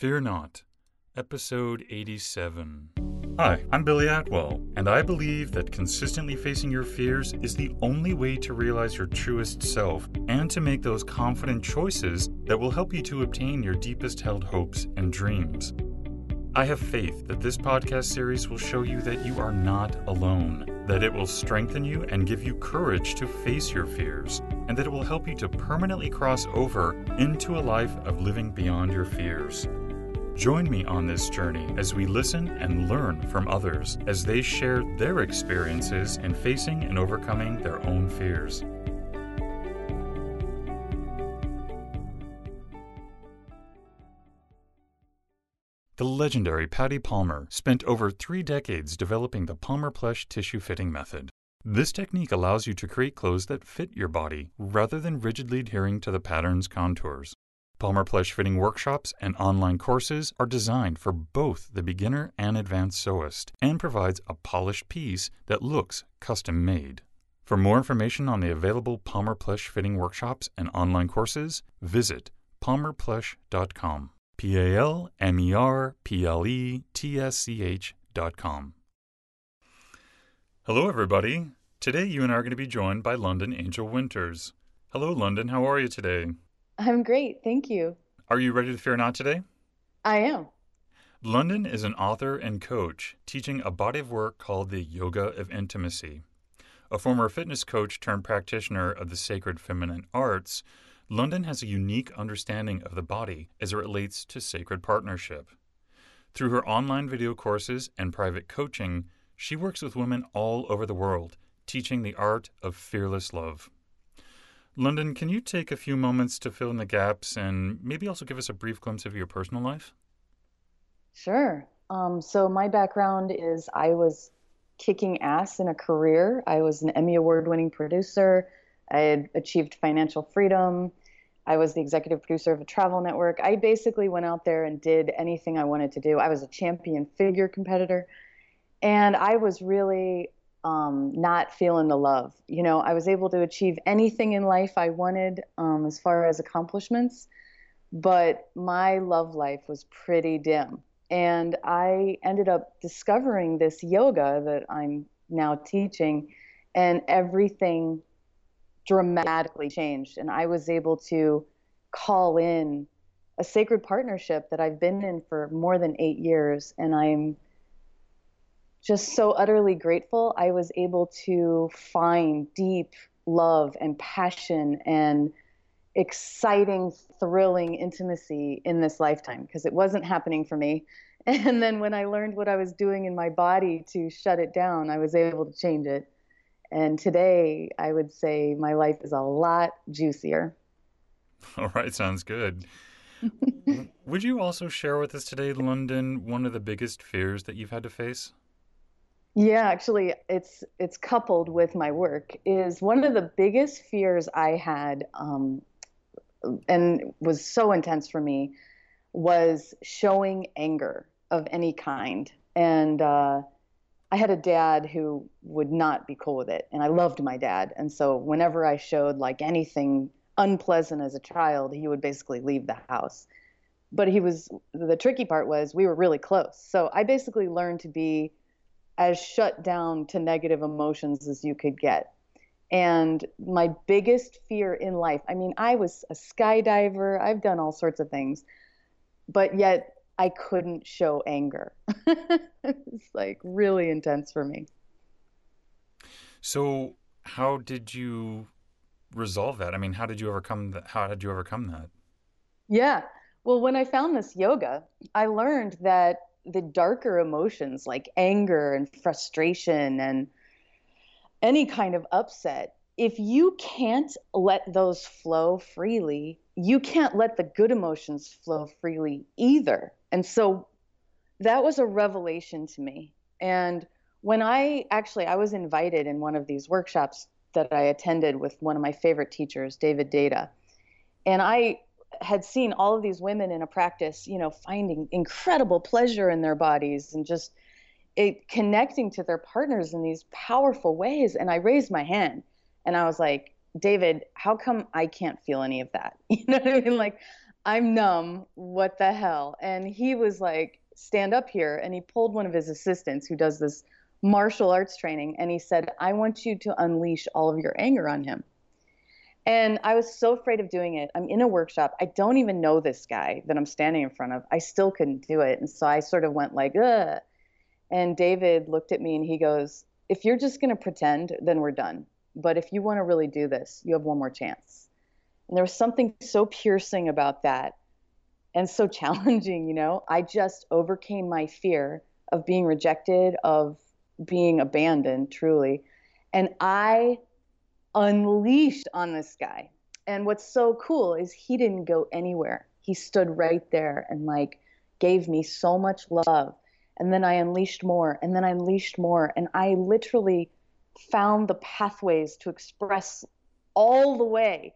Fear Not, Episode 87. Hi, I'm Billy Atwell, and I believe that consistently facing your fears is the only way to realize your truest self and to make those confident choices that will help you to obtain your deepest held hopes and dreams. I have faith that this podcast series will show you that you are not alone, that it will strengthen you and give you courage to face your fears, and that it will help you to permanently cross over into a life of living beyond your fears. Join me on this journey as we listen and learn from others as they share their experiences in facing and overcoming their own fears. The legendary Pati Palmer spent over three decades developing the Palmer Pletsch tissue fitting method. This technique allows you to create clothes that fit your body rather than rigidly adhering to the pattern's contours. Palmer Pletsch fitting workshops and online courses are designed for both the beginner and advanced sewist and provides a polished piece that looks custom made. For more information on the available Palmer Pletsch fitting workshops and online courses, visit palmerpletsch.com. P A L M E R P L E T S C H dot com. Hello, everybody. Today, you and I are going to be joined by London Angel Winters. Hello, London. How are you today? I'm great. Thank you. Are you ready to fear not today? I am. London is an author and coach teaching a body of work called the Yoga of Intimacy. A former fitness coach turned practitioner of the sacred feminine arts, London has a unique understanding of the body as it relates to sacred partnership. Through her online video courses and private coaching, she works with women all over the world, teaching the art of fearless love. London, can you take a few moments to fill in the gaps and maybe also give us a brief glimpse of your personal life? Sure. Um, so, my background is I was kicking ass in a career. I was an Emmy Award winning producer. I had achieved financial freedom. I was the executive producer of a travel network. I basically went out there and did anything I wanted to do. I was a champion figure competitor. And I was really um, not feeling the love. You know, I was able to achieve anything in life I wanted um, as far as accomplishments, but my love life was pretty dim. And I ended up discovering this yoga that I'm now teaching, and everything dramatically changed. And I was able to call in a sacred partnership that I've been in for more than eight years. And I'm just so utterly grateful I was able to find deep love and passion and exciting, thrilling intimacy in this lifetime because it wasn't happening for me. And then when I learned what I was doing in my body to shut it down, I was able to change it. And today, I would say my life is a lot juicier. All right, sounds good. would you also share with us today, London, one of the biggest fears that you've had to face? Yeah, actually, it's it's coupled with my work. Is one of the biggest fears I had, um, and was so intense for me, was showing anger of any kind. And uh, I had a dad who would not be cool with it, and I loved my dad. And so whenever I showed like anything unpleasant as a child, he would basically leave the house. But he was the tricky part was we were really close. So I basically learned to be as shut down to negative emotions as you could get. And my biggest fear in life, I mean, I was a skydiver, I've done all sorts of things, but yet I couldn't show anger. it's like really intense for me. So, how did you resolve that? I mean, how did you overcome that? How did you overcome that? Yeah. Well, when I found this yoga, I learned that the darker emotions like anger and frustration and any kind of upset, if you can't let those flow freely, you can't let the good emotions flow freely either. And so that was a revelation to me. And when I actually I was invited in one of these workshops that I attended with one of my favorite teachers, David Deida. And I had seen all of these women in a practice, you know, finding incredible pleasure in their bodies and just it connecting to their partners in these powerful ways. And I raised my hand and I was like, David, how come I can't feel any of that? You know what I mean? Like, I'm numb. What the hell? And he was like, stand up here. And he pulled one of his assistants who does this martial arts training and he said, I want you to unleash all of your anger on him. And I was so afraid of doing it. I'm in a workshop. I don't even know this guy that I'm standing in front of. I still couldn't do it. And so I sort of went like, ugh. And David looked at me and he goes, If you're just going to pretend, then we're done. But if you want to really do this, you have one more chance. And there was something so piercing about that and so challenging, you know. I just overcame my fear of being rejected, of being abandoned, truly. And I unleashed on this guy. And what's so cool is he didn't go anywhere. He stood right there and like gave me so much love. And then I unleashed more, and then I unleashed more. And I literally found the pathways to express all the way.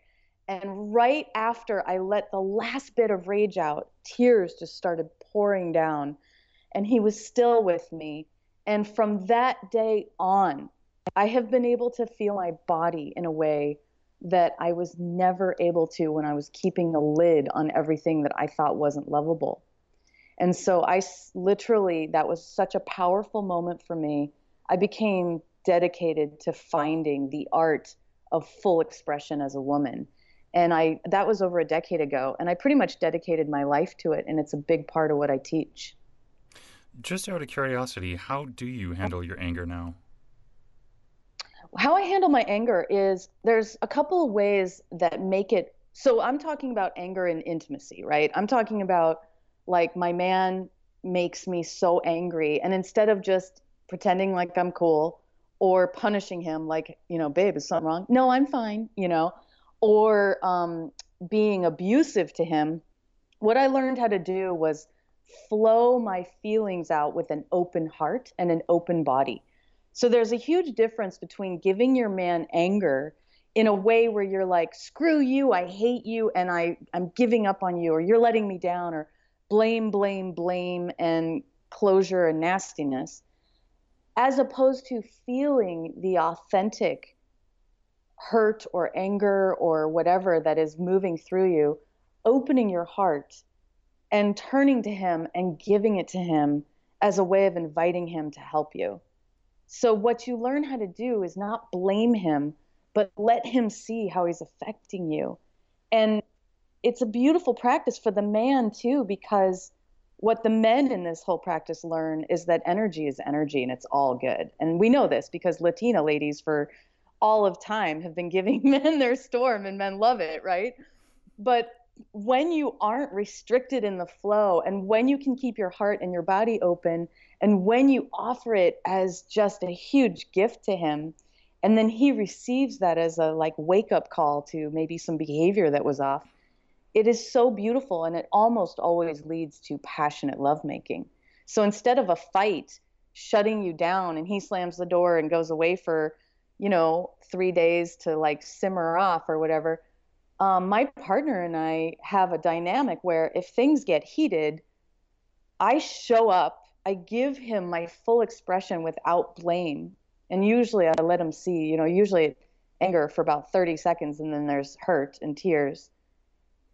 And right after I let the last bit of rage out, tears just started pouring down. And he was still with me. And from that day on, I have been able to feel my body in a way that I was never able to when I was keeping a lid on everything that I thought wasn't lovable. And so I literally, that was such a powerful moment for me. I became dedicated to finding the art of full expression as a woman. And I that was over a decade ago and I pretty much dedicated my life to it and it's a big part of what I teach. Just out of curiosity, how do you handle your anger now? How I handle my anger is there's a couple of ways that make it so I'm talking about anger and intimacy, right? I'm talking about like my man makes me so angry and instead of just pretending like I'm cool or punishing him like, you know, babe, is something wrong? No, I'm fine, you know, or um, being abusive to him, what I learned how to do was flow my feelings out with an open heart and an open body. So there's a huge difference between giving your man anger in a way where you're like, screw you, I hate you, and I, I'm giving up on you, or you're letting me down, or blame, blame, blame, and closure and nastiness, as opposed to feeling the authentic hurt or anger or whatever that is moving through you, opening your heart and turning to Him and giving it to Him as a way of inviting Him to help you. So, what you learn how to do is not blame Him, but let Him see how He's affecting you. And it's a beautiful practice for the man, too, because what the men in this whole practice learn is that energy is energy and it's all good. And we know this because Latina ladies for all of time have been giving men their storm and men love it, right? But when you aren't restricted in the flow and when you can keep your heart and your body open and when you offer it as just a huge gift to him and then he receives that as a like wake up call to maybe some behavior that was off it is so beautiful and it almost always leads to passionate lovemaking. So instead of a fight shutting you down and he slams the door and goes away for you know 3 days to like simmer off or whatever um, my partner and I have a dynamic where if things get heated, I show up, I give him my full expression without blame. And usually I let him see, you know, usually anger for about 30 seconds and then there's hurt and tears.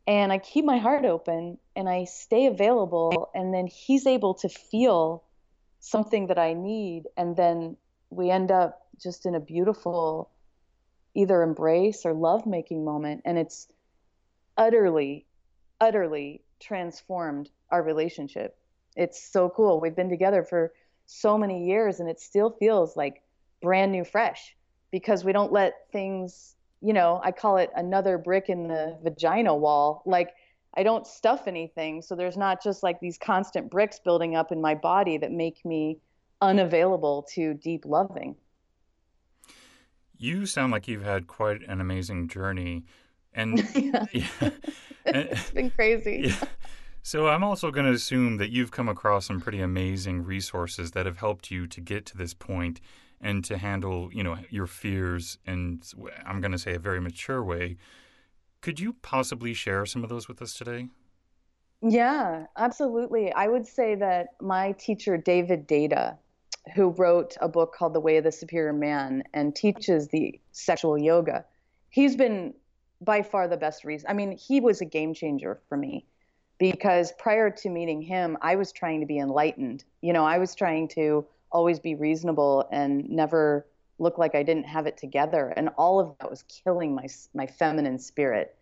And I keep my heart open and I stay available. And then he's able to feel something that I need. And then we end up just in a beautiful either embrace or love making moment and it's utterly utterly transformed our relationship it's so cool we've been together for so many years and it still feels like brand new fresh because we don't let things you know i call it another brick in the vagina wall like i don't stuff anything so there's not just like these constant bricks building up in my body that make me unavailable to deep loving you sound like you've had quite an amazing journey. And yeah. yeah. it's been crazy. Yeah. So I'm also going to assume that you've come across some pretty amazing resources that have helped you to get to this point and to handle, you know, your fears in I'm going to say a very mature way. Could you possibly share some of those with us today? Yeah, absolutely. I would say that my teacher David Deida who wrote a book called The Way of the Superior Man and teaches the sexual yoga. He's been by far the best reason. I mean, he was a game changer for me. Because prior to meeting him, I was trying to be enlightened. You know, I was trying to always be reasonable and never look like I didn't have it together. And all of that was killing my, my feminine spirit.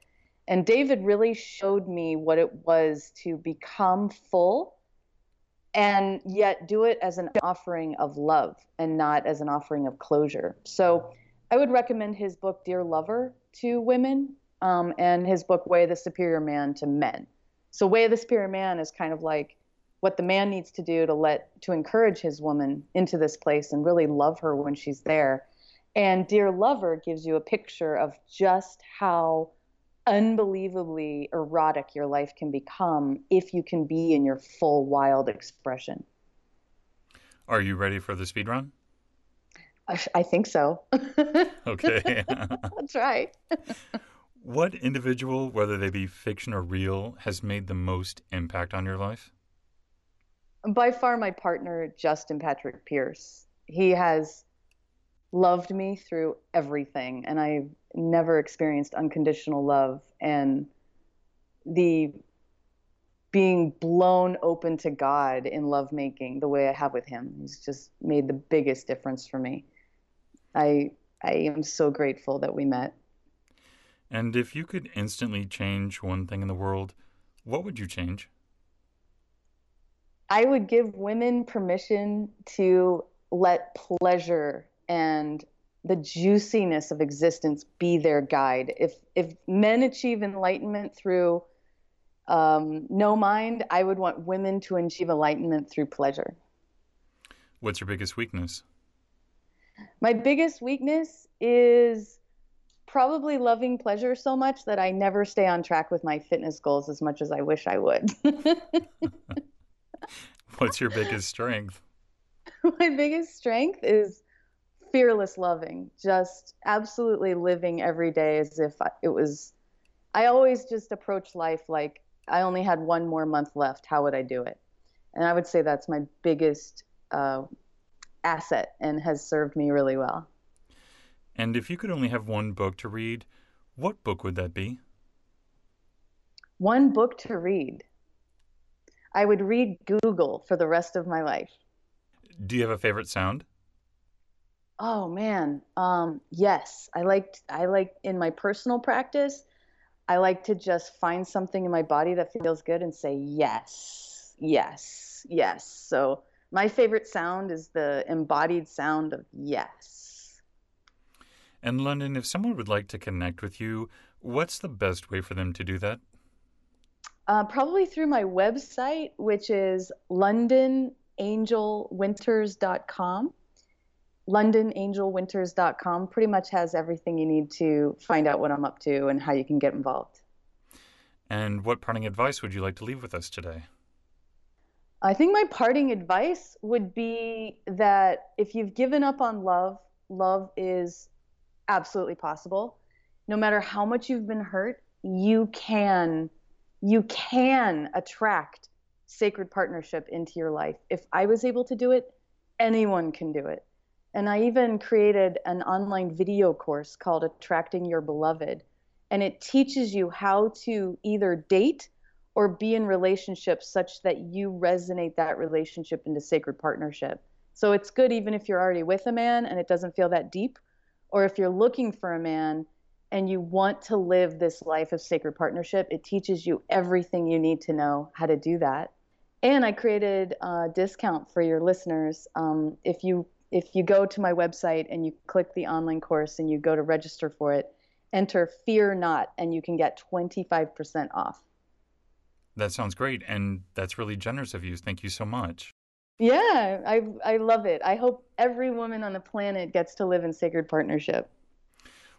And David really showed me what it was to become full and yet do it as an offering of love and not as an offering of closure. So I would recommend his book, Dear Lover, to women um, and his book, Way the Superior Man, to men. So way of the superior man is kind of like what the man needs to do to let to encourage his woman into this place and really love her when she's there. And Dear Lover gives you a picture of just how unbelievably erotic your life can become if you can be in your full wild expression. Are you ready for the speed run? I, I think so. okay. That's right. What individual, whether they be fiction or real, has made the most impact on your life? By far, my partner, Justin Patrick Pierce. He has loved me through everything, and I've never experienced unconditional love. And the being blown open to God in lovemaking the way I have with him has just made the biggest difference for me. I I am so grateful that we met. And if you could instantly change one thing in the world, what would you change? I would give women permission to let pleasure and the juiciness of existence be their guide. If if men achieve enlightenment through um, no mind, I would want women to achieve enlightenment through pleasure. What's your biggest weakness? My biggest weakness is probably loving pleasure so much that I never stay on track with my fitness goals as much as I wish I would. What's your biggest strength? My biggest strength is fearless loving, just absolutely living every day as if it was. I always just approach life like I only had one more month left. How would I do it? And I would say that's my biggest uh, asset and has served me really well. And if you could only have one book to read, what book would that be? One book to read. I would read Google for the rest of my life. Do you have a favorite sound? Oh man, um, yes. I like I like in my personal practice. I like to just find something in my body that feels good and say yes, yes, yes. So my favorite sound is the embodied sound of yes. And London, if someone would like to connect with you, what's the best way for them to do that? Uh, probably through my website, which is londonangelwinters.com. LondonAngelWinters.com pretty much has everything you need to find out what I'm up to and how you can get involved. And what parting advice would you like to leave with us today? I think my parting advice would be that if you've given up on love, love is absolutely possible. No matter how much you've been hurt, you can you can attract sacred partnership into your life. If I was able to do it, anyone can do it. And I even created an online video course called Attracting Your Beloved. And it teaches you how to either date or be in relationships such that you resonate that relationship into sacred partnership. So it's good even if you're already with a man and it doesn't feel that deep or if you're looking for a man and you want to live this life of sacred partnership, it teaches you everything you need to know how to do that. And I created a discount for your listeners. Um, if you if you go to my website and you click the online course and you go to register for it, enter Fear Not, and you can get 25% off. That sounds great, and that's really generous of you. Thank you so much. Yeah, I I love it. I hope every woman on the planet gets to live in sacred partnership.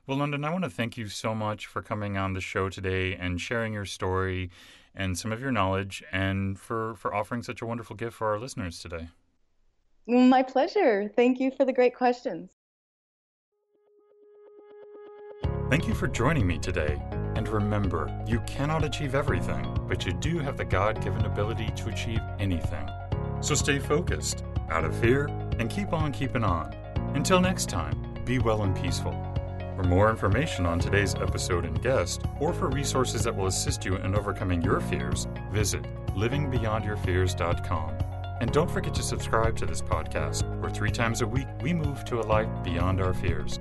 Well, London, I want to thank you so much for coming on the show today and sharing your story and some of your knowledge and for, for offering such a wonderful gift for our listeners today. My pleasure. Thank you for the great questions. Thank you for joining me today. And remember, you cannot achieve everything, but you do have the God given ability to achieve anything. So stay focused, out of fear, and keep on keeping on. Until next time, be well and peaceful. For more information on today's episode and guest, or for resources that will assist you in overcoming your fears, visit livingbeyondyourfears.com. And don't forget to subscribe to this podcast, where three times a week we move to a life beyond our fears.